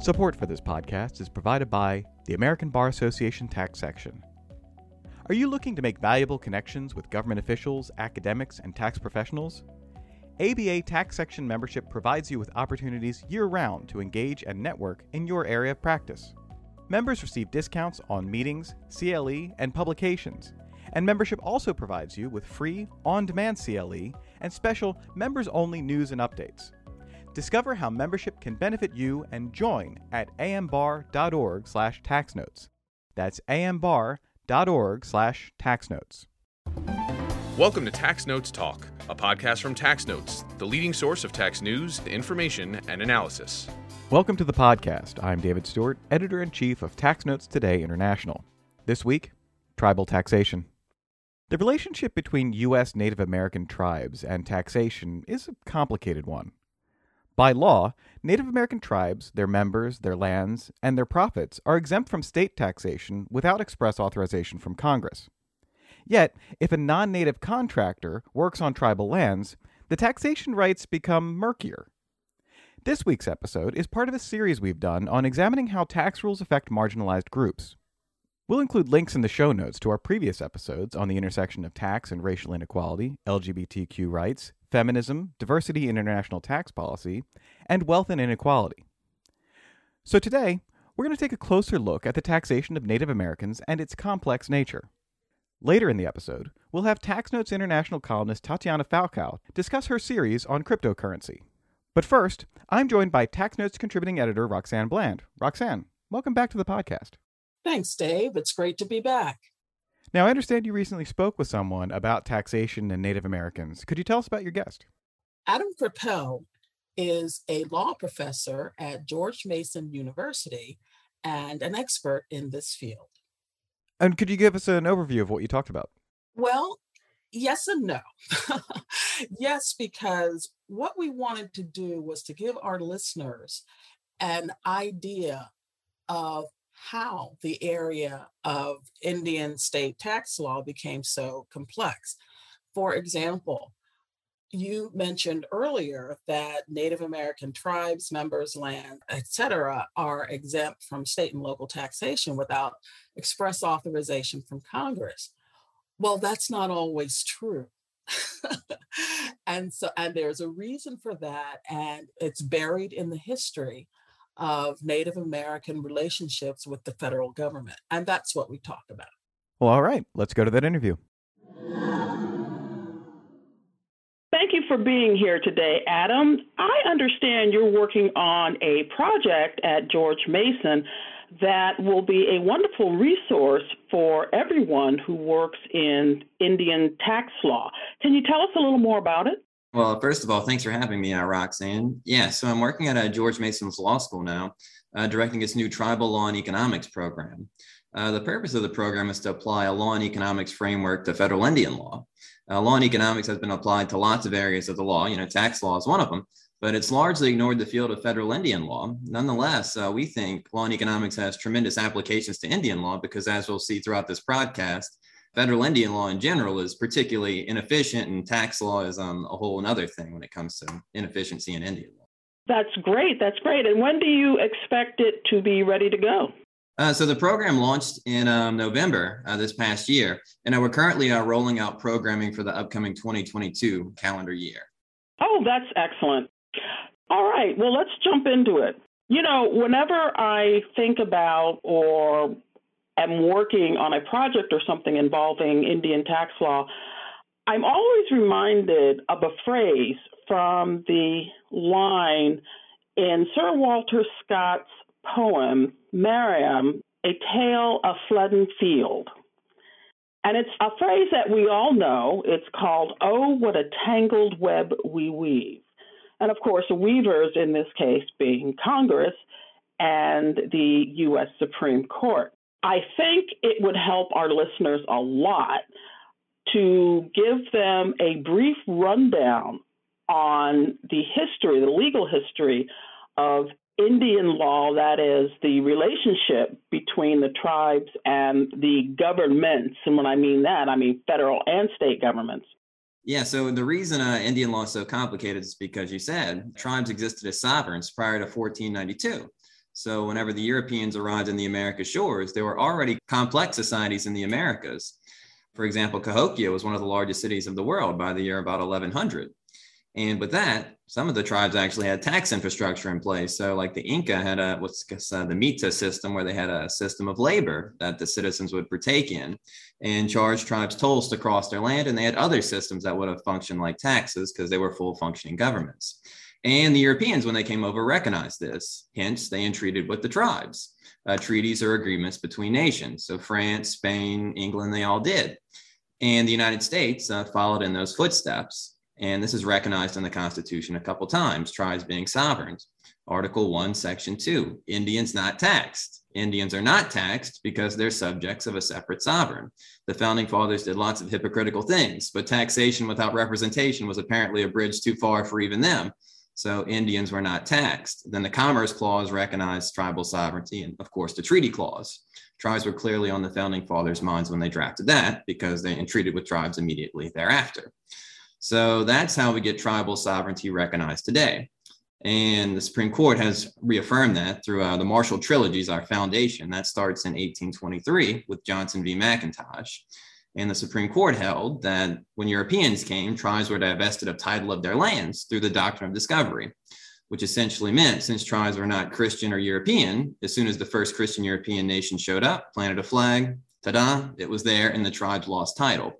Support for this podcast is provided by the American Bar Association Tax Section. Are you looking to make valuable connections with government officials, academics, and tax professionals? ABA Tax Section membership provides you with opportunities year round to engage and network in your area of practice. Members receive discounts on meetings, CLE, and publications, and membership also provides you with free, on demand CLE and special members only news and updates. Discover how membership can benefit you and join at ambar.org slash taxnotes. That's ambar.org slash taxnotes. Welcome to Tax Notes Talk, a podcast from Tax Notes, the leading source of tax news, information, and analysis. Welcome to the podcast. I'm David Stewart, editor in chief of Tax Notes Today International. This week, tribal taxation. The relationship between U.S. Native American tribes and taxation is a complicated one. By law, Native American tribes, their members, their lands, and their profits are exempt from state taxation without express authorization from Congress. Yet, if a non native contractor works on tribal lands, the taxation rights become murkier. This week's episode is part of a series we've done on examining how tax rules affect marginalized groups. We'll include links in the show notes to our previous episodes on the intersection of tax and racial inequality, LGBTQ rights, feminism, diversity in international tax policy, and wealth and inequality. So today, we're going to take a closer look at the taxation of Native Americans and its complex nature. Later in the episode, we'll have Tax Notes International columnist Tatiana Falcao discuss her series on cryptocurrency. But first, I'm joined by Tax Notes contributing editor Roxanne Bland. Roxanne, welcome back to the podcast. Thanks, Dave. It's great to be back. Now, I understand you recently spoke with someone about taxation and Native Americans. Could you tell us about your guest? Adam Crepelle is a law professor at George Mason University and an expert in this field. And could you give us an overview of what you talked about? Well, yes and no. yes, because what we wanted to do was to give our listeners an idea of how the area of Indian state tax law became so complex. For example, you mentioned earlier that Native American tribes, members, land, etc., are exempt from state and local taxation without express authorization from Congress. Well, that's not always true. and so and there's a reason for that and it's buried in the history of Native American relationships with the federal government. And that's what we talk about. Well, all right, let's go to that interview. Thank you for being here today, Adam. I understand you're working on a project at George Mason that will be a wonderful resource for everyone who works in Indian tax law. Can you tell us a little more about it? Well, first of all, thanks for having me, uh, Roxanne. Yeah, so I'm working at uh, George Mason's Law School now, uh, directing its new Tribal Law and Economics program. Uh, the purpose of the program is to apply a law and economics framework to federal Indian law. Uh, law and economics has been applied to lots of areas of the law. You know, tax law is one of them, but it's largely ignored the field of federal Indian law. Nonetheless, uh, we think law and economics has tremendous applications to Indian law because, as we'll see throughout this broadcast, federal Indian law in general is particularly inefficient, and tax law is um, a whole another thing when it comes to inefficiency in Indian law. That's great. That's great. And when do you expect it to be ready to go? Uh, so the program launched in um, November uh, this past year, and we're currently uh, rolling out programming for the upcoming 2022 calendar year. Oh, that's excellent. All right, well, let's jump into it. You know, whenever I think about or am working on a project or something involving Indian tax law, I'm always reminded of a phrase from the line in Sir Walter Scott's poem, Marmion, A Tale of Flodden Field. And it's a phrase that we all know. It's called, Oh, what a tangled web we weave. And of course, weavers in this case being Congress and the U.S. Supreme Court. I think it would help our listeners a lot to give them a brief rundown on the history, the legal history of Indian law, that is, the relationship between the tribes and the governments. And when I mean that, I mean federal and state governments. Yeah, so the reason uh, Indian law is so complicated is because you said tribes existed as sovereigns prior to 1492. So, whenever the Europeans arrived in the America shores, there were already complex societies in the Americas. For example, Cahokia was one of the largest cities of the world by the year about 1100. And with that, some of the tribes actually had tax infrastructure in place. So, like the Inca had a what's uh, the Mita system, where they had a system of labor that the citizens would partake in and charge tribes tolls to cross their land. And they had other systems that would have functioned like taxes because they were full functioning governments. And the Europeans, when they came over, recognized this. Hence, they entreated with the tribes. Uh, treaties or agreements between nations. So France, Spain, England, they all did. And the United States uh, followed in those footsteps. And this is recognized in the Constitution a couple times, tribes being sovereign. Article 1, Section 2 Indians not taxed. Indians are not taxed because they're subjects of a separate sovereign. The founding fathers did lots of hypocritical things, but taxation without representation was apparently a bridge too far for even them. So Indians were not taxed. Then the Commerce Clause recognized tribal sovereignty, and of course, the Treaty Clause. Tribes were clearly on the founding fathers' minds when they drafted that because they entreated with tribes immediately thereafter. So that's how we get tribal sovereignty recognized today. And the Supreme Court has reaffirmed that through uh, the Marshall Trilogies, our foundation. That starts in 1823 with Johnson v. McIntosh. And the Supreme Court held that when Europeans came, tribes were divested of title of their lands through the doctrine of discovery, which essentially meant since tribes were not Christian or European, as soon as the first Christian European nation showed up, planted a flag, ta da, it was there, and the tribes lost title.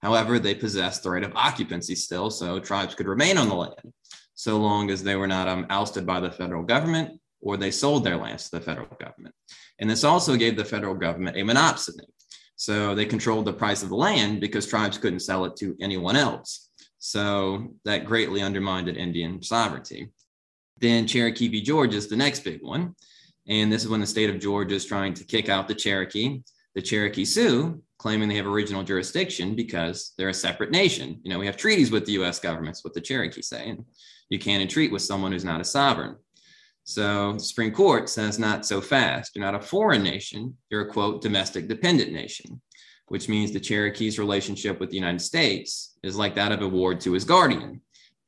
However, they possessed the right of occupancy still, so tribes could remain on the land so long as they were not um, ousted by the federal government or they sold their lands to the federal government. And this also gave the federal government a monopsony. So they controlled the price of the land because tribes couldn't sell it to anyone else. So that greatly undermined Indian sovereignty. Then Cherokee v. Georgia is the next big one. And this is when the state of Georgia is trying to kick out the Cherokee. The Cherokee sue, claiming they have original jurisdiction because they're a separate nation. You know, we have treaties with the US governments, what the Cherokee say. And you can't entreat with someone who's not a sovereign. So the Supreme Court says not so fast. You're not a foreign nation. You're a quote domestic dependent nation, which means the Cherokee's relationship with the United States is like that of a ward to his guardian.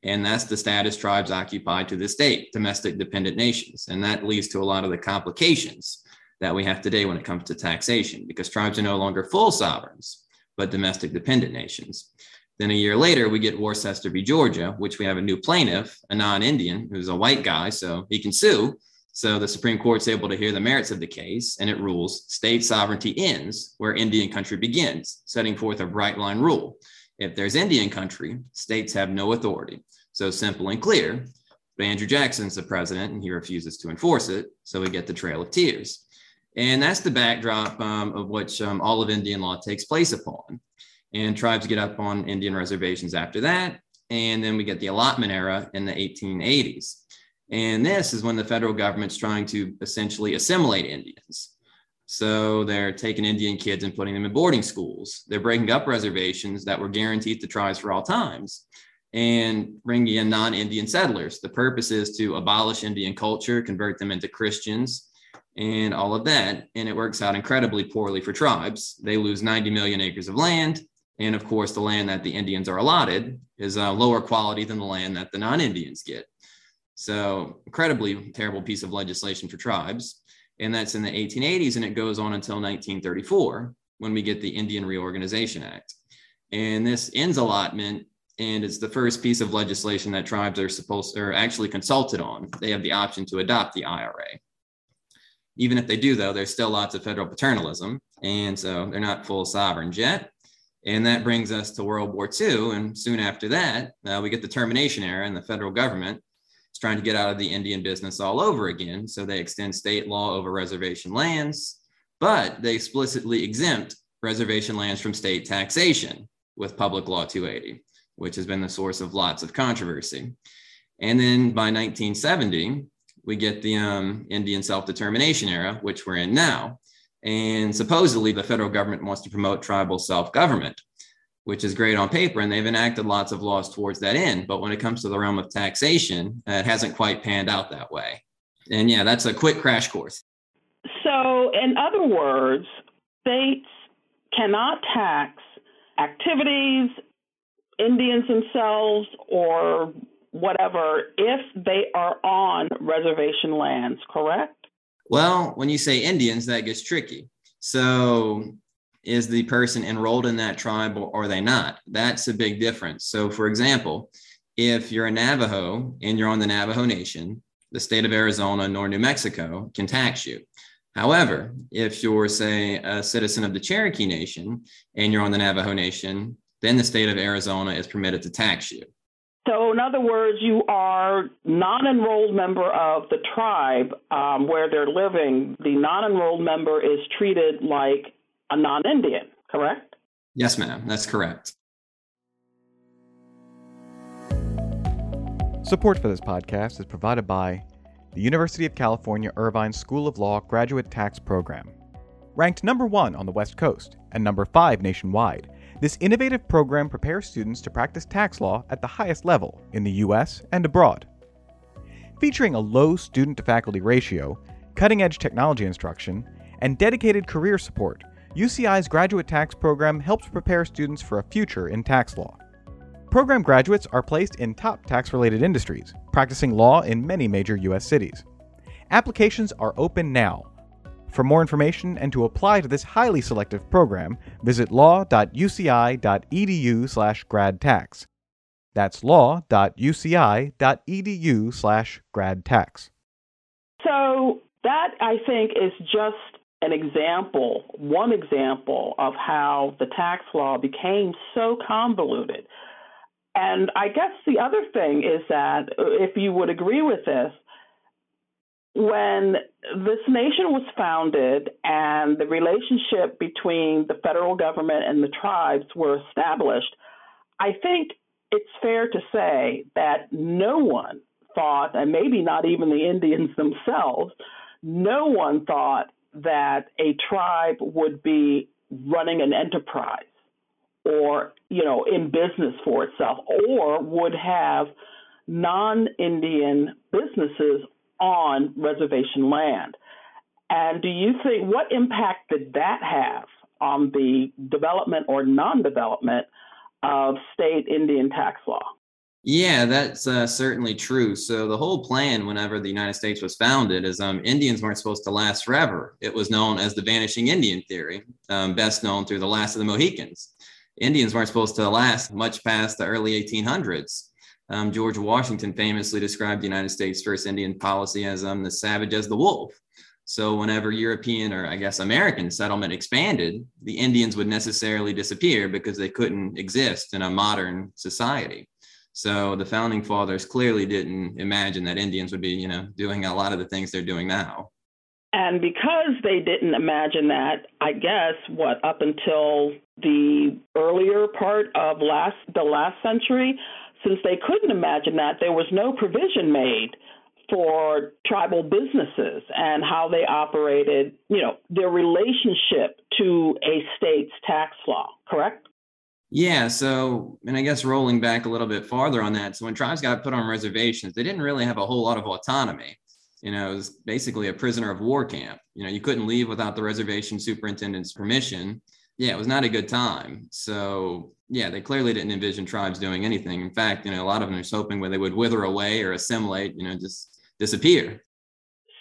And that's the status tribes occupy to this date, domestic dependent nations. And that leads to a lot of the complications that we have today when it comes to taxation, because tribes are no longer full sovereigns, but domestic dependent nations. Then a year later, we get Worcester v. Georgia, which we have a new plaintiff, a non Indian, who's a white guy, so he can sue. So the Supreme Court's able to hear the merits of the case, and it rules state sovereignty ends where Indian country begins, setting forth a bright line rule. If there's Indian country, states have no authority. So simple and clear. But Andrew Jackson's the president, and he refuses to enforce it. So we get the Trail of Tears. And that's the backdrop um, of which um, all of Indian law takes place upon and tribes get up on Indian reservations after that. And then we get the allotment era in the 1880s. And this is when the federal government's trying to essentially assimilate Indians. So they're taking Indian kids and putting them in boarding schools. They're breaking up reservations that were guaranteed to tribes for all times and bringing in non Indian settlers. The purpose is to abolish Indian culture, convert them into Christians, and all of that. And it works out incredibly poorly for tribes. They lose 90 million acres of land. And of course, the land that the Indians are allotted is a lower quality than the land that the non Indians get. So, incredibly terrible piece of legislation for tribes. And that's in the 1880s, and it goes on until 1934 when we get the Indian Reorganization Act. And this ends allotment, and it's the first piece of legislation that tribes are supposed or actually consulted on. They have the option to adopt the IRA. Even if they do, though, there's still lots of federal paternalism, and so they're not full sovereigns yet. And that brings us to World War II. And soon after that, uh, we get the termination era, and the federal government is trying to get out of the Indian business all over again. So they extend state law over reservation lands, but they explicitly exempt reservation lands from state taxation with Public Law 280, which has been the source of lots of controversy. And then by 1970, we get the um, Indian self determination era, which we're in now. And supposedly, the federal government wants to promote tribal self government, which is great on paper. And they've enacted lots of laws towards that end. But when it comes to the realm of taxation, uh, it hasn't quite panned out that way. And yeah, that's a quick crash course. So, in other words, states cannot tax activities, Indians themselves, or whatever if they are on reservation lands, correct? Well, when you say Indians, that gets tricky. So, is the person enrolled in that tribe or are they not? That's a big difference. So, for example, if you're a Navajo and you're on the Navajo Nation, the state of Arizona nor New Mexico can tax you. However, if you're, say, a citizen of the Cherokee Nation and you're on the Navajo Nation, then the state of Arizona is permitted to tax you. So, in other words, you are non-enrolled member of the tribe um, where they're living. The non-enrolled member is treated like a non-Indian, correct? Yes, ma'am. That's correct. Support for this podcast is provided by the University of California Irvine School of Law Graduate Tax Program. Ranked number one on the West Coast and number five nationwide, this innovative program prepares students to practice tax law at the highest level in the U.S. and abroad. Featuring a low student to faculty ratio, cutting edge technology instruction, and dedicated career support, UCI's graduate tax program helps prepare students for a future in tax law. Program graduates are placed in top tax related industries, practicing law in many major U.S. cities. Applications are open now for more information and to apply to this highly selective program, visit law.uci.edu/gradtax. That's law.uci.edu/gradtax. So that I think is just an example, one example of how the tax law became so convoluted. And I guess the other thing is that uh, if you would agree with this, when this nation was founded and the relationship between the federal government and the tribes were established, I think it's fair to say that no one thought, and maybe not even the Indians themselves, no one thought that a tribe would be running an enterprise or, you know, in business for itself or would have non Indian businesses on reservation land. And do you think what impact did that have on the development or non development of state Indian tax law? Yeah, that's uh, certainly true. So the whole plan, whenever the United States was founded, is um, Indians weren't supposed to last forever. It was known as the vanishing Indian theory, um, best known through the last of the Mohicans. Indians weren't supposed to last much past the early 1800s. Um, George Washington famously described the United States' first Indian policy as um, the savage as the wolf. So, whenever European or I guess American settlement expanded, the Indians would necessarily disappear because they couldn't exist in a modern society. So, the founding fathers clearly didn't imagine that Indians would be, you know, doing a lot of the things they're doing now. And because they didn't imagine that, I guess what up until the earlier part of last the last century, since they couldn't imagine that, there was no provision made for tribal businesses and how they operated, you know, their relationship to a state's tax law, correct? Yeah, so, and I guess rolling back a little bit farther on that, so when tribes got put on reservations, they didn't really have a whole lot of autonomy. You know, it was basically a prisoner of war camp. You know, you couldn't leave without the reservation superintendent's permission. Yeah, it was not a good time. So yeah, they clearly didn't envision tribes doing anything. In fact, you know, a lot of them are hoping where they would wither away or assimilate, you know, just disappear.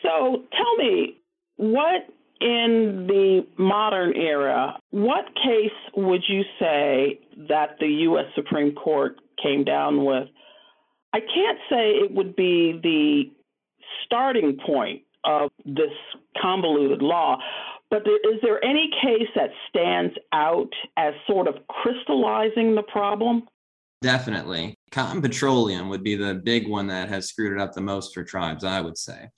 So tell me, what in the modern era, what case would you say that the U.S. Supreme Court came down with? I can't say it would be the starting point of this convoluted law, but is there any case that stands out as sort of crystallizing the problem? Definitely. Cotton petroleum would be the big one that has screwed it up the most for tribes, I would say.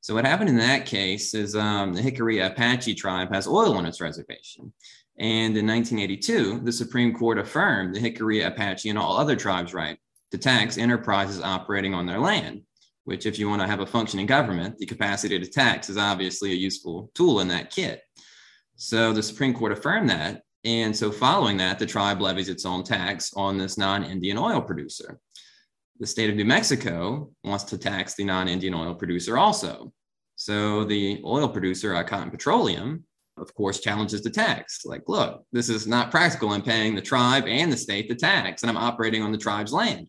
So, what happened in that case is um, the Jicarilla Apache tribe has oil on its reservation. And in 1982, the Supreme Court affirmed the Jicarilla Apache and all other tribes' right to tax enterprises operating on their land which if you want to have a functioning government, the capacity to tax is obviously a useful tool in that kit. So the Supreme Court affirmed that. And so following that, the tribe levies its own tax on this non-Indian oil producer. The state of New Mexico wants to tax the non-Indian oil producer also. So the oil producer, uh, Cotton Petroleum, of course, challenges the tax. Like, look, this is not practical. I'm paying the tribe and the state the tax, and I'm operating on the tribe's land.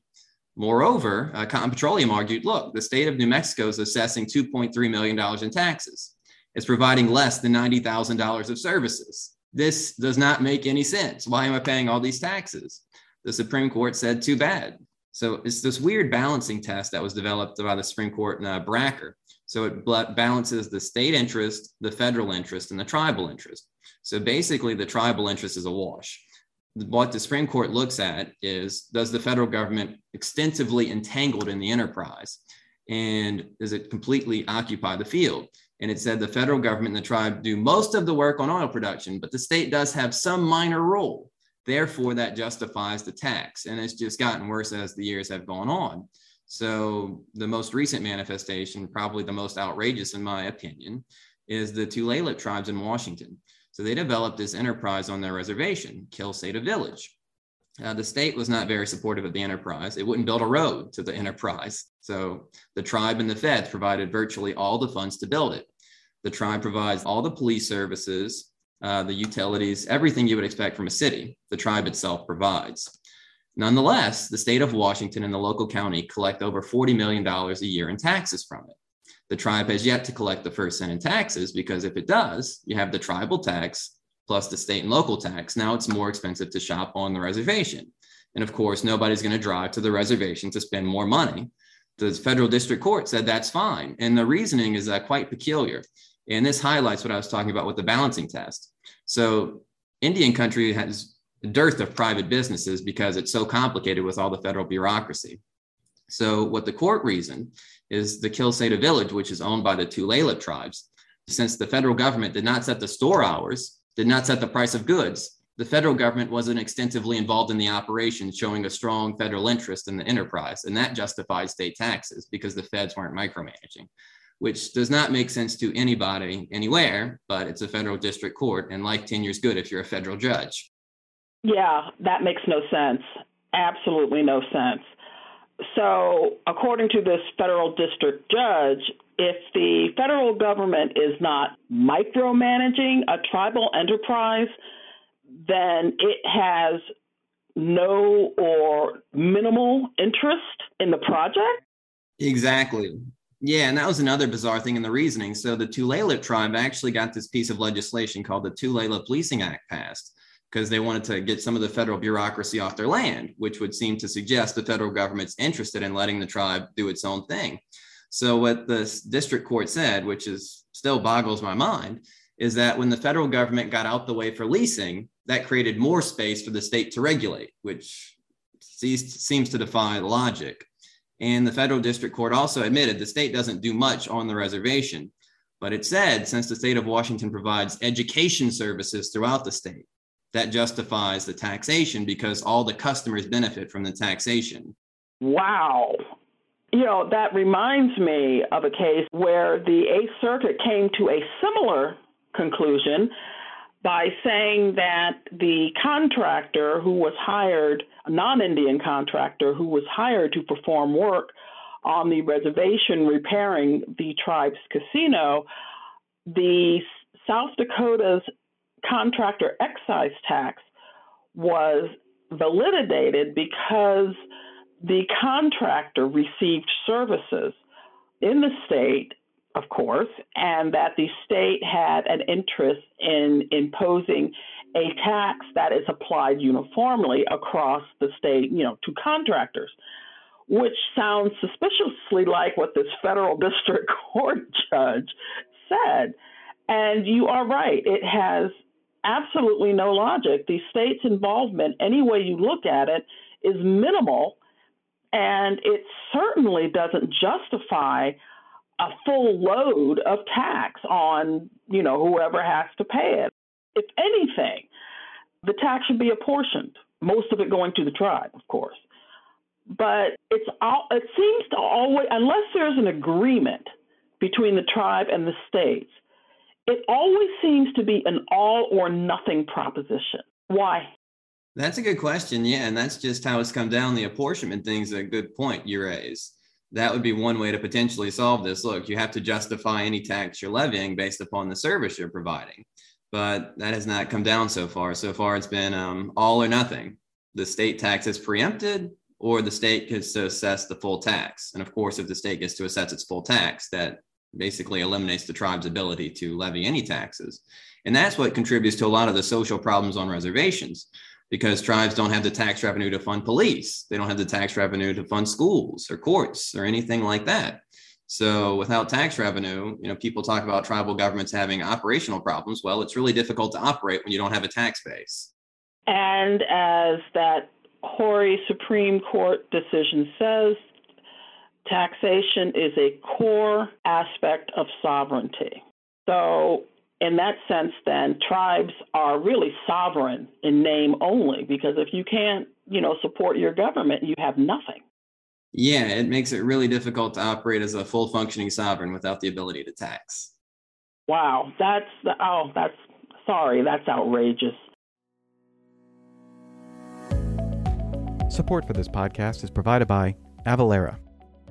Moreover, uh, Cotton Petroleum argued, look, the state of New Mexico is assessing $2.3 million in taxes. It's providing less than $90,000 of services. This does not make any sense. Why am I paying all these taxes? The Supreme Court said, too bad. So it's this weird balancing test that was developed by the Supreme Court in uh, Bracker. So it balances the state interest, the federal interest, and the tribal interest. So basically, the tribal interest is a wash. What the Supreme Court looks at is does the federal government extensively entangled in the enterprise? And does it completely occupy the field? And it said the federal government and the tribe do most of the work on oil production, but the state does have some minor role. Therefore, that justifies the tax. And it's just gotten worse as the years have gone on. So, the most recent manifestation, probably the most outrageous in my opinion, is the Tulalip tribes in Washington. So, they developed this enterprise on their reservation, Quil Ceda Village. Uh, the state was not very supportive of the enterprise. It wouldn't build a road to the enterprise. So the tribe and the feds provided virtually all the funds to build it. The tribe provides all the police services, uh, the utilities, everything you would expect from a city, the tribe itself provides. Nonetheless, the state of Washington and the local county collect over $40 million a year in taxes from it. The tribe has yet to collect the first cent in taxes because if it does, you have the tribal tax plus the state and local tax. Now it's more expensive to shop on the reservation. And of course, nobody's going to drive to the reservation to spend more money. The federal district court said that's fine. And the reasoning is uh, quite peculiar. And this highlights what I was talking about with the balancing test. So, Indian country has a dearth of private businesses because it's so complicated with all the federal bureaucracy. So, what the court reasoned is the Quil Ceda village, which is owned by the Tulalip tribes, since the federal government did not set the store hours, did not set the price of goods, the federal government wasn't extensively involved in the operation, showing a strong federal interest in the enterprise. And that justifies state taxes because the feds weren't micromanaging, which does not make sense to anybody anywhere, but it's a federal district court. And life tenure's good if you're a federal judge. Yeah, that makes no sense. Absolutely no sense. So, according to this federal district judge, if the federal government is not micromanaging a tribal enterprise, then it has no or minimal interest in the project. Exactly. Yeah, and that was another bizarre thing in the reasoning. So the Tulalip tribe actually got this piece of legislation called the Tulalip Leasing Act passed because they wanted to get some of the federal bureaucracy off their land, which would seem to suggest the federal government's interested in letting the tribe do its own thing. So what the district court said, which is still boggles my mind, is that when the federal government got out the way for leasing, that created more space for the state to regulate, which seems to defy logic. And the federal district court also admitted the state doesn't do much on the reservation. But it said since the state of Washington provides education services throughout the state, that justifies the taxation because all the customers benefit from the taxation. Wow. You know, that reminds me of a case where the Eighth Circuit came to a similar conclusion by saying that the contractor who was hired, a non Indian contractor who was hired to perform work on the reservation repairing the tribe's casino, the South Dakota's contractor excise tax was validated because the contractor received services in the state of course, and that the state had an interest in imposing a tax that is applied uniformly across the state, you know, to contractors, which sounds suspiciously like what this federal district court judge said. And you are right, it has absolutely no logic. The state's involvement, any way you look at it, is minimal, and it certainly doesn't justify a full load of tax on, you know, whoever has to pay it. If anything, the tax should be apportioned, most of it going to the tribe, of course. But it's all, it seems to always, unless there's an agreement between the tribe and the states, it always seems to be an all or nothing proposition. Why? That's a good question. Yeah. And that's just how it's come down. The apportionment thing's a good point you raise that would be one way to potentially solve this. Look, you have to justify any tax you're levying based upon the service you're providing. But that has not come down so far. So far, it's been um, all or nothing. The state tax is preempted, or the state gets to assess the full tax. And of course, if the state gets to assess its full tax, that basically eliminates the tribe's ability to levy any taxes. And that's what contributes to a lot of the social problems on reservations because tribes don't have the tax revenue to fund police. They don't have the tax revenue to fund schools or courts or anything like that. So without tax revenue, you know, people talk about tribal governments having operational problems. Well, it's really difficult to operate when you don't have a tax base. And as that Horry Supreme Court decision says, taxation is a core aspect of sovereignty. So, in that sense, then tribes are really sovereign in name only because if you can't, you know, support your government, you have nothing. Yeah, it makes it really difficult to operate as a full functioning sovereign without the ability to tax. Wow, that's the, oh, that's sorry, that's outrageous. Support for this podcast is provided by Avalara.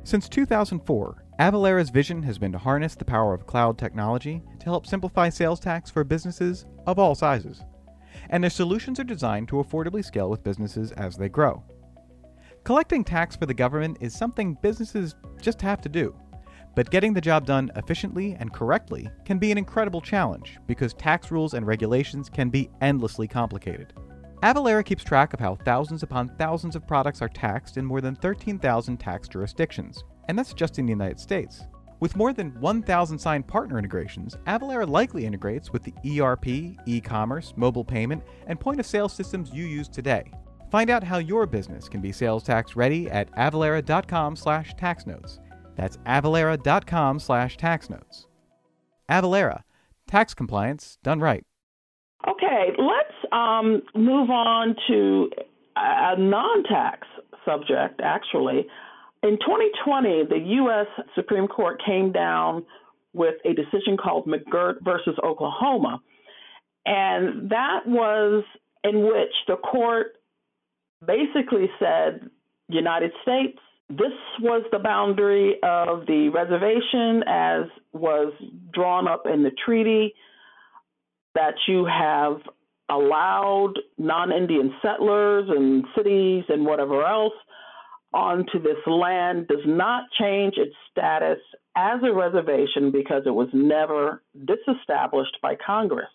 Since 2004, Avalara's vision has been to harness the power of cloud technology to help simplify sales tax for businesses of all sizes. And their solutions are designed to affordably scale with businesses as they grow. Collecting tax for the government is something businesses just have to do. But getting the job done efficiently and correctly can be an incredible challenge because tax rules and regulations can be endlessly complicated. Avalara keeps track of how thousands upon thousands of products are taxed in more than 13,000 tax jurisdictions, and that's just in the United States. With more than 1,000 signed partner integrations, Avalara likely integrates with the ERP, e commerce, mobile payment, and point of sale systems you use today. Find out how your business can be sales tax ready at avalara.com slash taxnotes. That's avalara.com slash taxnotes. Avalara, tax compliance done right. Okay, let's um, move on to a non tax subject, actually. In 2020, the U.S. Supreme Court came down with a decision called McGirt versus Oklahoma. And that was in which the court basically said, United States, this was the boundary of the reservation as was drawn up in the treaty that you have allowed non Indian settlers and cities and whatever else onto this land does not change its status as a reservation because it was never disestablished by Congress.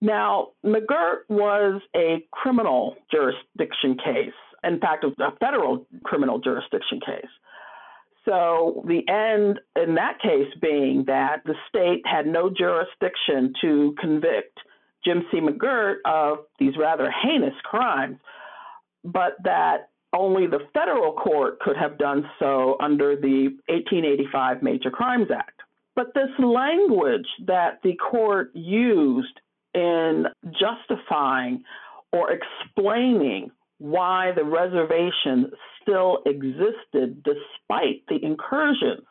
Now, McGirt was a criminal jurisdiction case, in fact, a federal criminal jurisdiction case. So the end in that case being that the state had no jurisdiction to convict Jim C. McGirt of these rather heinous crimes, but that only the federal court could have done so under the 1885 Major Crimes Act. But this language that the court used in justifying or explaining why the reservation still existed despite the incursions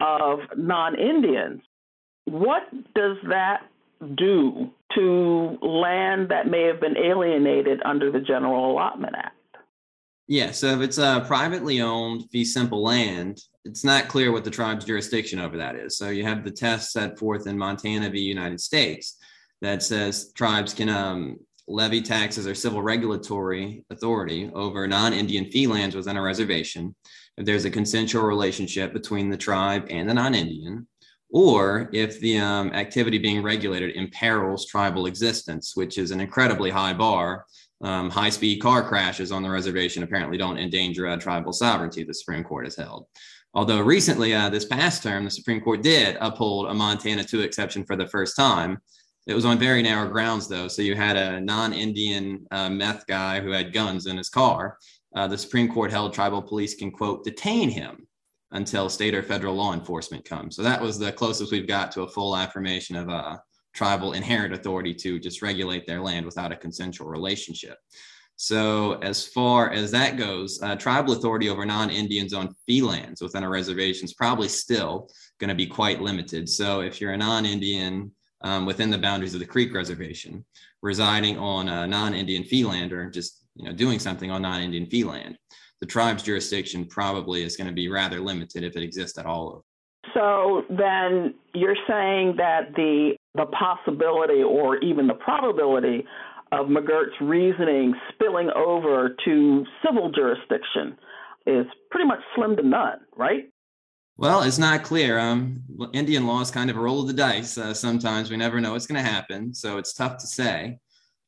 of non Indians. What does that do to land that may have been alienated under the General Allotment Act? Yeah, so if it's a privately owned fee simple land, it's not clear what the tribe's jurisdiction over that is. So you have the test set forth in Montana v. United States that says tribes can um, levy taxes or civil regulatory authority over non-Indian fee lands within a reservation if there's a consensual relationship between the tribe and the non-Indian, or if the um, activity being regulated imperils tribal existence, which is an incredibly high bar. Um, high-speed car crashes on the reservation apparently don't endanger uh, tribal sovereignty. The Supreme Court has held. Although recently, uh, this past term, the Supreme Court did uphold a Montana 2 exception for the first time, it was on very narrow grounds, though. So you had a non Indian uh, meth guy who had guns in his car. Uh, the Supreme Court held tribal police can, quote, detain him until state or federal law enforcement comes. So that was the closest we've got to a full affirmation of a tribal inherent authority to just regulate their land without a consensual relationship. So, as far as that goes, uh, tribal authority over non Indians on fee lands within a reservation is probably still going to be quite limited. So, if you're a non Indian um, within the boundaries of the Creek Reservation, residing on a non-Indian fee land or just you know doing something on non-Indian fee land. The tribe's jurisdiction probably is going to be rather limited if it exists at all. So then you're saying that the the possibility or even the probability of McGirt's reasoning spilling over to civil jurisdiction is pretty much slim to none, right? Well, it's not clear. Um, Indian law is kind of a roll of the dice. Uh, sometimes we never know what's going to happen, so it's tough to say.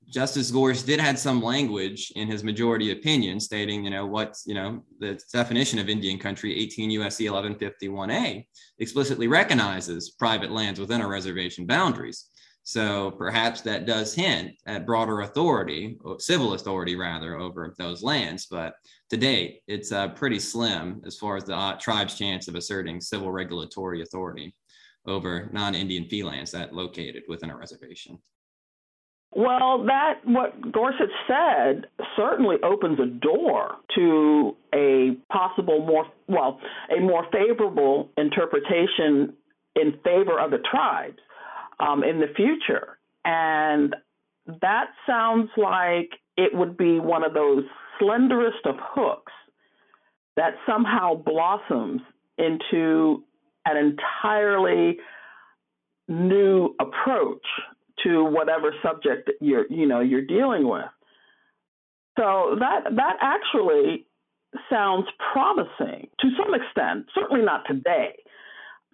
Justice Gorsuch did had some language in his majority opinion stating, you know, what, you know, the definition of Indian country, 18 USC 1151A, explicitly recognizes private lands within a reservation boundaries. So perhaps that does hint at broader authority, civil authority rather, over those lands. But to date, it's uh, pretty slim as far as the uh, tribe's chance of asserting civil regulatory authority over non-Indian fee lands that located within a reservation. Well, that what Gorsuch said certainly opens a door to a possible more well, a more favorable interpretation in favor of the tribes um, in the future. And that sounds like it would be one of those slenderest of hooks that somehow blossoms into an entirely new approach to whatever subject you're you know you're dealing with. So that that actually sounds promising to some extent. Certainly not today,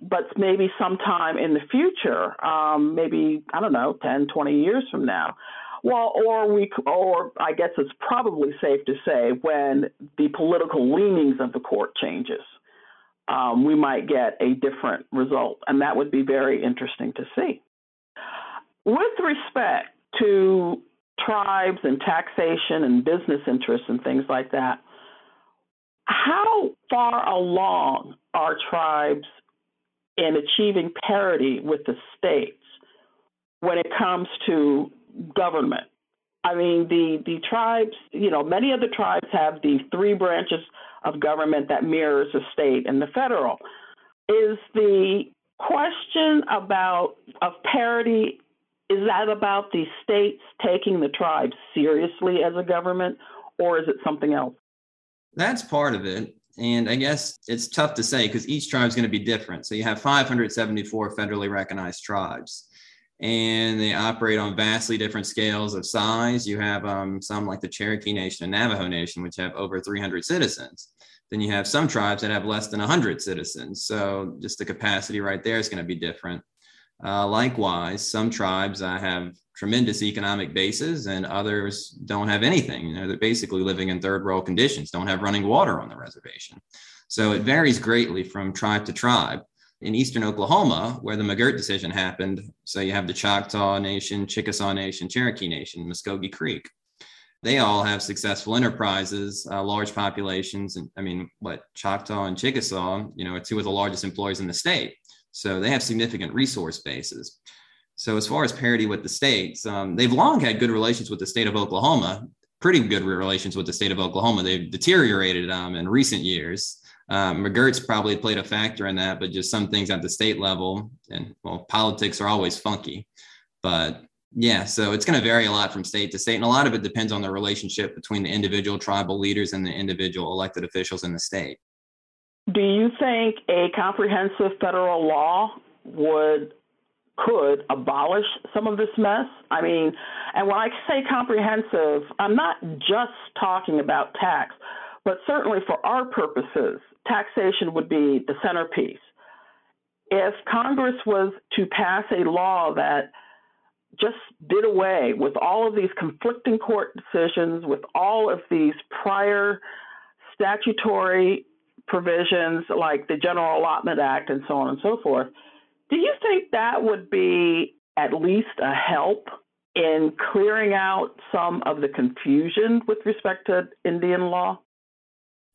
but maybe sometime in the future, um, maybe I don't know, 10, 20 years from now. Well, or we, or I guess it's probably safe to say when the political leanings of the court changes, um, we might get a different result, and that would be very interesting to see. With respect to tribes and taxation and business interests and things like that, how far along are tribes in achieving parity with the states when it comes to government. I mean, the, the tribes, you know, many of the tribes have the three branches of government that mirrors the state and the federal. Is the question about of parity is that about the states taking the tribes seriously as a government or is it something else? That's part of it. And I guess it's tough to say because each tribe is going to be different. So you have 574 federally recognized tribes, and they operate on vastly different scales of size. You have um, some like the Cherokee Nation and Navajo Nation, which have over 300 citizens. Then you have some tribes that have less than 100 citizens. So just the capacity right there is going to be different. Uh, likewise, some tribes have tremendous economic bases and others don't have anything. You know, they're basically living in third world conditions, don't have running water on the reservation. So it varies greatly from tribe to tribe. In eastern Oklahoma, where the McGirt decision happened, so you have the Choctaw Nation, Chickasaw Nation, Cherokee Nation, Muscogee Creek. They all have successful enterprises, uh, large populations. And I mean, what Choctaw and Chickasaw, you know, are two of the largest employers in the state. So they have significant resource bases. So as far as parity with the states, um, they've long had good relations with the state of Oklahoma, pretty good relations with the state of Oklahoma. They've deteriorated um, in recent years. Um, McGirt's probably played a factor in that, but just some things at the state level and well, politics are always funky. But yeah, so it's going to vary a lot from state to state, and a lot of it depends on the relationship between the individual tribal leaders and the individual elected officials in the state. Do you think a comprehensive federal law would could abolish some of this mess? I mean, and when I say comprehensive, I'm not just talking about tax, but certainly for our purposes, taxation would be the centerpiece. If Congress was to pass a law that just did away with all of these conflicting court decisions, with all of these prior statutory provisions like the General Allotment Act and so on and so forth. Do you think that would be at least a help in clearing out some of the confusion with respect to Indian law?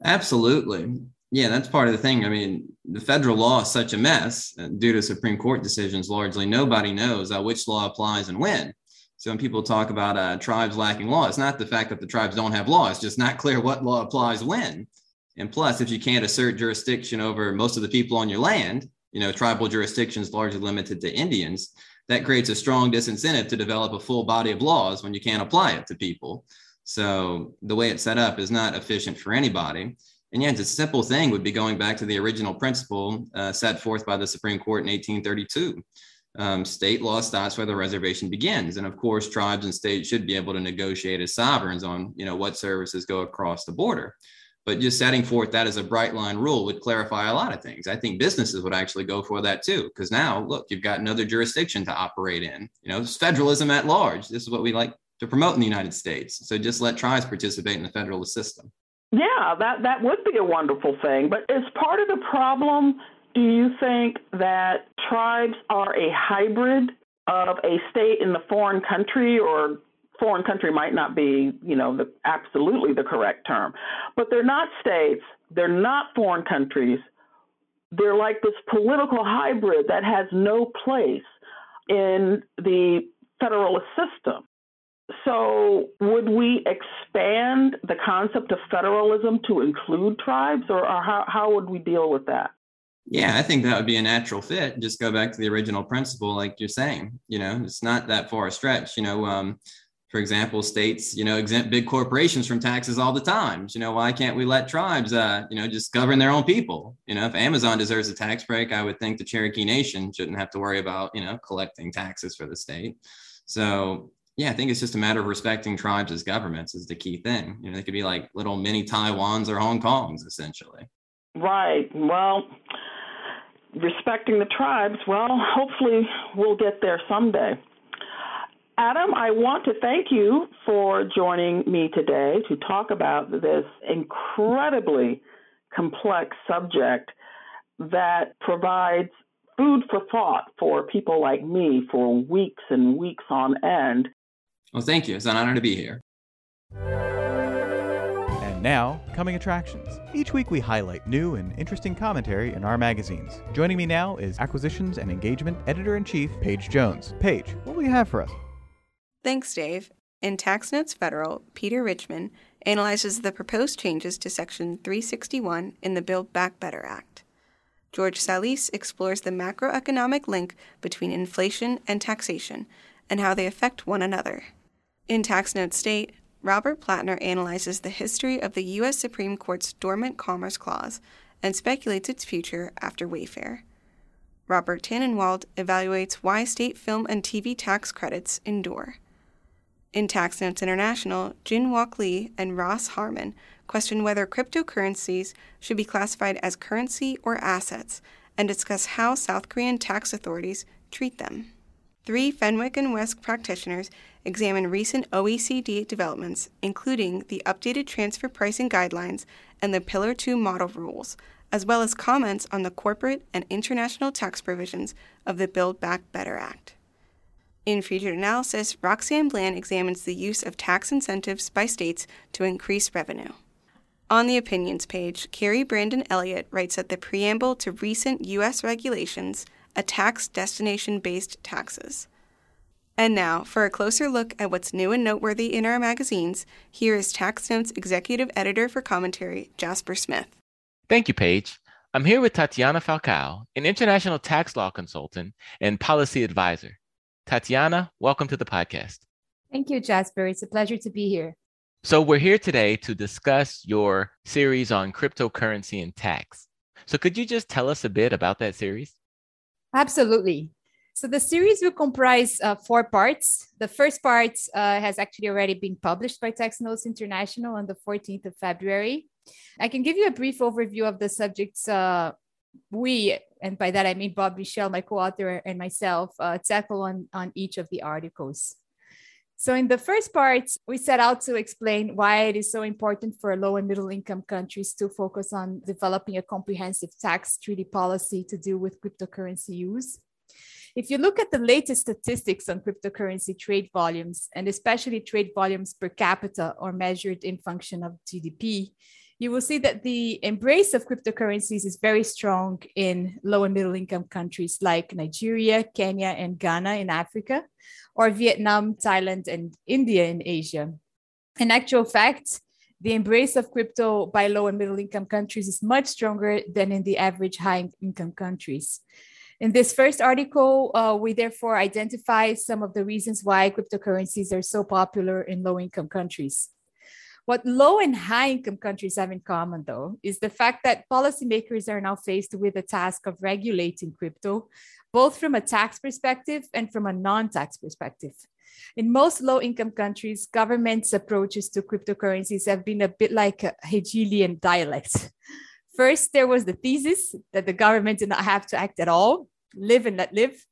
Absolutely. Yeah, that's part of the thing. I mean, the federal law is such a mess due to Supreme Court decisions largely. Nobody knows uh, which law applies and when. So when people talk about uh, tribes lacking law, it's not the fact that the tribes don't have law. It's just not clear what law applies when. And plus, if you can't assert jurisdiction over most of the people on your land, you know, tribal jurisdictions largely limited to Indians, that creates a strong disincentive to develop a full body of laws when you can't apply it to people. So the way it's set up is not efficient for anybody. And yet, a simple thing would be going back to the original principle uh, set forth by the Supreme Court in 1832. Um, state law starts where the reservation begins, and of course, tribes and states should be able to negotiate as sovereigns on, you know, what services go across the border. But just setting forth that as a bright line rule would clarify a lot of things. I think businesses would actually go for that too, because now look, you've got another jurisdiction to operate in. You know, it's federalism at large. This is what we like to promote in the United States. So just let tribes participate in the federalist system. Yeah, that, that would be a wonderful thing. But as part of the problem, do you think that tribes are a hybrid of a state in the foreign country or foreign country might not be, you know, the, absolutely the correct term, but they're not states, they're not foreign countries. They're like this political hybrid that has no place in the federalist system. So, would we expand the concept of federalism to include tribes, or, or how, how would we deal with that? Yeah, I think that would be a natural fit. Just go back to the original principle, like you're saying. You know, it's not that far a stretch. You know, um, for example, states, you know, exempt big corporations from taxes all the time. You know, why can't we let tribes, uh, you know, just govern their own people? You know, if Amazon deserves a tax break, I would think the Cherokee Nation shouldn't have to worry about, you know, collecting taxes for the state. So yeah, I think it's just a matter of respecting tribes as governments is the key thing. You know, they could be like little mini Taiwans or Hong Kongs, essentially. Right. Well, respecting the tribes, well, hopefully we'll get there someday. Adam, I want to thank you for joining me today to talk about this incredibly complex subject that provides food for thought for people like me for weeks and weeks on end. Well, thank you. It's an honor to be here. And now, coming attractions. Each week we highlight new and interesting commentary in our magazines. Joining me now is Acquisitions and Engagement Editor in Chief, Paige Jones. Paige, what will you have for us? Thanks, Dave. In Tax Notes Federal, Peter Richman analyzes the proposed changes to Section 361 in the Build Back Better Act. George Salis explores the macroeconomic link between inflation and taxation and how they affect one another. In Tax Note State, Robert Plattner analyzes the history of the U.S. Supreme Court's Dormant Commerce Clause and speculates its future after Wayfair. Robert Tannenwald evaluates why state film and TV tax credits endure. In Tax Notes International, Jin Wook Lee and Ross Harmon question whether cryptocurrencies should be classified as currency or assets and discuss how South Korean tax authorities treat them. Three Fenwick and West practitioners examine recent OECD developments, including the updated transfer pricing guidelines and the Pillar 2 model rules, as well as comments on the corporate and international tax provisions of the Build Back Better Act. In featured analysis, Roxanne Bland examines the use of tax incentives by states to increase revenue. On the opinions page, Carrie Brandon Elliott writes that the preamble to recent U.S. regulations attacks destination based taxes. And now, for a closer look at what's new and noteworthy in our magazines, here is Tax Notes Executive Editor for Commentary, Jasper Smith. Thank you, Paige. I'm here with Tatiana Falcao, an international tax law consultant and policy advisor. Tatiana, welcome to the podcast. Thank you, Jasper. It's a pleasure to be here. So, we're here today to discuss your series on cryptocurrency and tax. So, could you just tell us a bit about that series? Absolutely. So the series will comprise uh, four parts. The first part uh, has actually already been published by Tax Notes International on the 14th of February. I can give you a brief overview of the subjects uh, we, and by that I mean Bob Michel, my co-author, and myself, uh, tackle on, on each of the articles. So in the first part, we set out to explain why it is so important for low and middle income countries to focus on developing a comprehensive tax treaty policy to deal with cryptocurrency use. If you look at the latest statistics on cryptocurrency trade volumes, and especially trade volumes per capita or measured in function of GDP, you will see that the embrace of cryptocurrencies is very strong in low and middle income countries like Nigeria, Kenya, and Ghana in Africa, or Vietnam, Thailand, and India in Asia. In actual fact, the embrace of crypto by low and middle income countries is much stronger than in the average high income countries. In this first article, uh, we therefore identify some of the reasons why cryptocurrencies are so popular in low income countries. What low and high income countries have in common, though, is the fact that policymakers are now faced with the task of regulating crypto, both from a tax perspective and from a non tax perspective. In most low income countries, governments' approaches to cryptocurrencies have been a bit like a Hegelian dialect. First, there was the thesis that the government did not have to act at all, live and let live.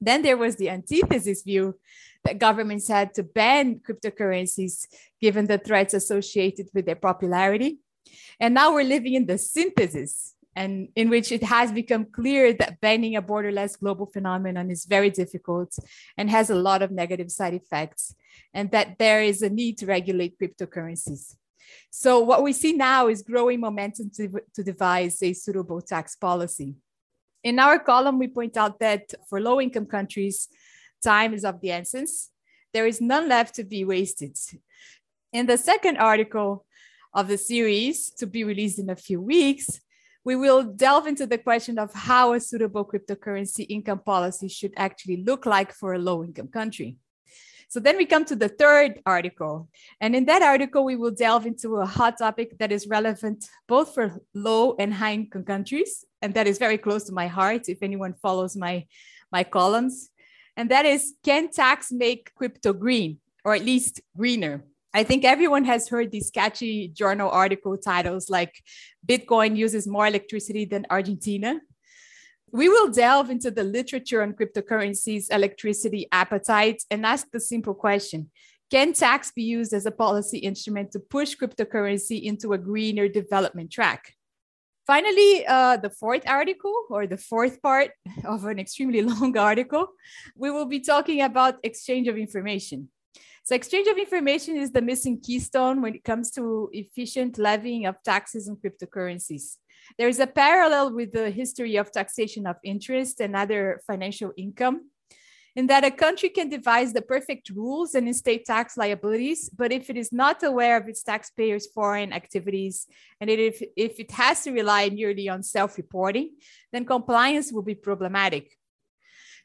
Then there was the antithesis view that governments had to ban cryptocurrencies given the threats associated with their popularity. And now we're living in the synthesis, and in which it has become clear that banning a borderless global phenomenon is very difficult and has a lot of negative side effects, and that there is a need to regulate cryptocurrencies. So, what we see now is growing momentum to, to devise a suitable tax policy. In our column, we point out that for low income countries, time is of the essence. There is none left to be wasted. In the second article of the series, to be released in a few weeks, we will delve into the question of how a suitable cryptocurrency income policy should actually look like for a low income country. So then we come to the third article. And in that article, we will delve into a hot topic that is relevant both for low and high income countries. And that is very close to my heart if anyone follows my, my columns. And that is can tax make crypto green or at least greener? I think everyone has heard these catchy journal article titles like Bitcoin uses more electricity than Argentina. We will delve into the literature on cryptocurrencies, electricity appetite, and ask the simple question Can tax be used as a policy instrument to push cryptocurrency into a greener development track? Finally, uh, the fourth article, or the fourth part of an extremely long article, we will be talking about exchange of information. So, exchange of information is the missing keystone when it comes to efficient levying of taxes on cryptocurrencies. There is a parallel with the history of taxation of interest and other financial income, in that a country can devise the perfect rules and instate tax liabilities, but if it is not aware of its taxpayers' foreign activities and if, if it has to rely merely on self reporting, then compliance will be problematic.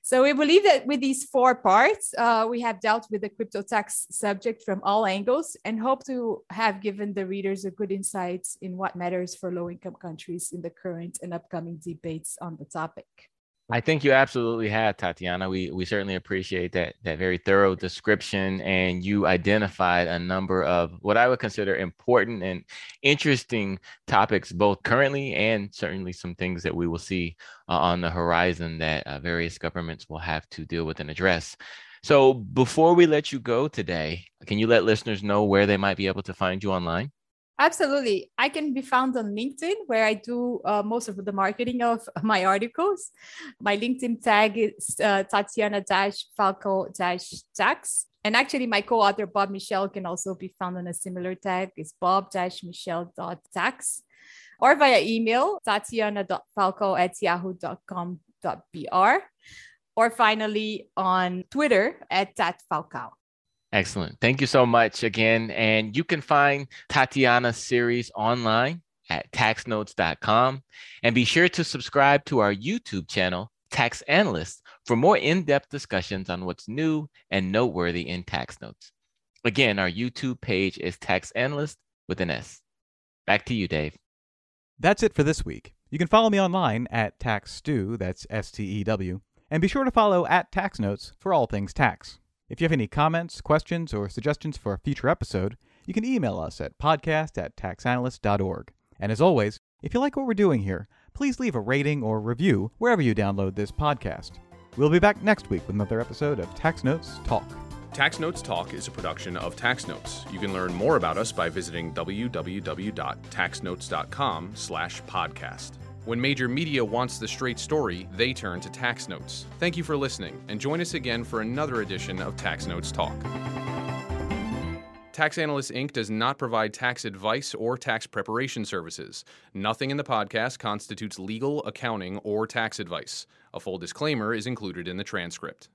So we believe that with these four parts, uh, we have dealt with the crypto tax subject from all angles and hope to have given the readers a good insight in what matters for low income countries in the current and upcoming debates on the topic. I think you absolutely have, Tatiana. We we certainly appreciate that that very thorough description, and you identified a number of what I would consider important and interesting topics, both currently and certainly some things that we will see uh, on the horizon that uh, various governments will have to deal with and address. So, before we let you go today, can you let listeners know where they might be able to find you online? Absolutely. I can be found on LinkedIn where I do uh, most of the marketing of my articles. My LinkedIn tag is uh, Tatiana Falcao tax. And actually, my co author Bob Michel, can also be found on a similar tag. It's bob michel.tax or via email tatiana.falcao at yahoo.com.br or finally on Twitter at tatfalcao. Excellent. Thank you so much again. And you can find Tatiana's series online at taxnotes.com. And be sure to subscribe to our YouTube channel, Tax Analysts, for more in depth discussions on what's new and noteworthy in tax notes. Again, our YouTube page is Tax Analysts with an S. Back to you, Dave. That's it for this week. You can follow me online at TaxStew, that's S T E W, and be sure to follow at Tax Notes for all things tax. If you have any comments, questions, or suggestions for a future episode, you can email us at podcast at taxanalysts.org. And as always, if you like what we're doing here, please leave a rating or review wherever you download this podcast. We'll be back next week with another episode of Tax Notes Talk. Tax Notes Talk is a production of Tax Notes. You can learn more about us by visiting www.taxnotes.com/podcast. When major media wants the straight story, they turn to Tax Notes. Thank you for listening, and join us again for another edition of Tax Notes Talk. Tax Analysts Inc. does not provide tax advice or tax preparation services. Nothing in the podcast constitutes legal, accounting, or tax advice. A full disclaimer is included in the transcript.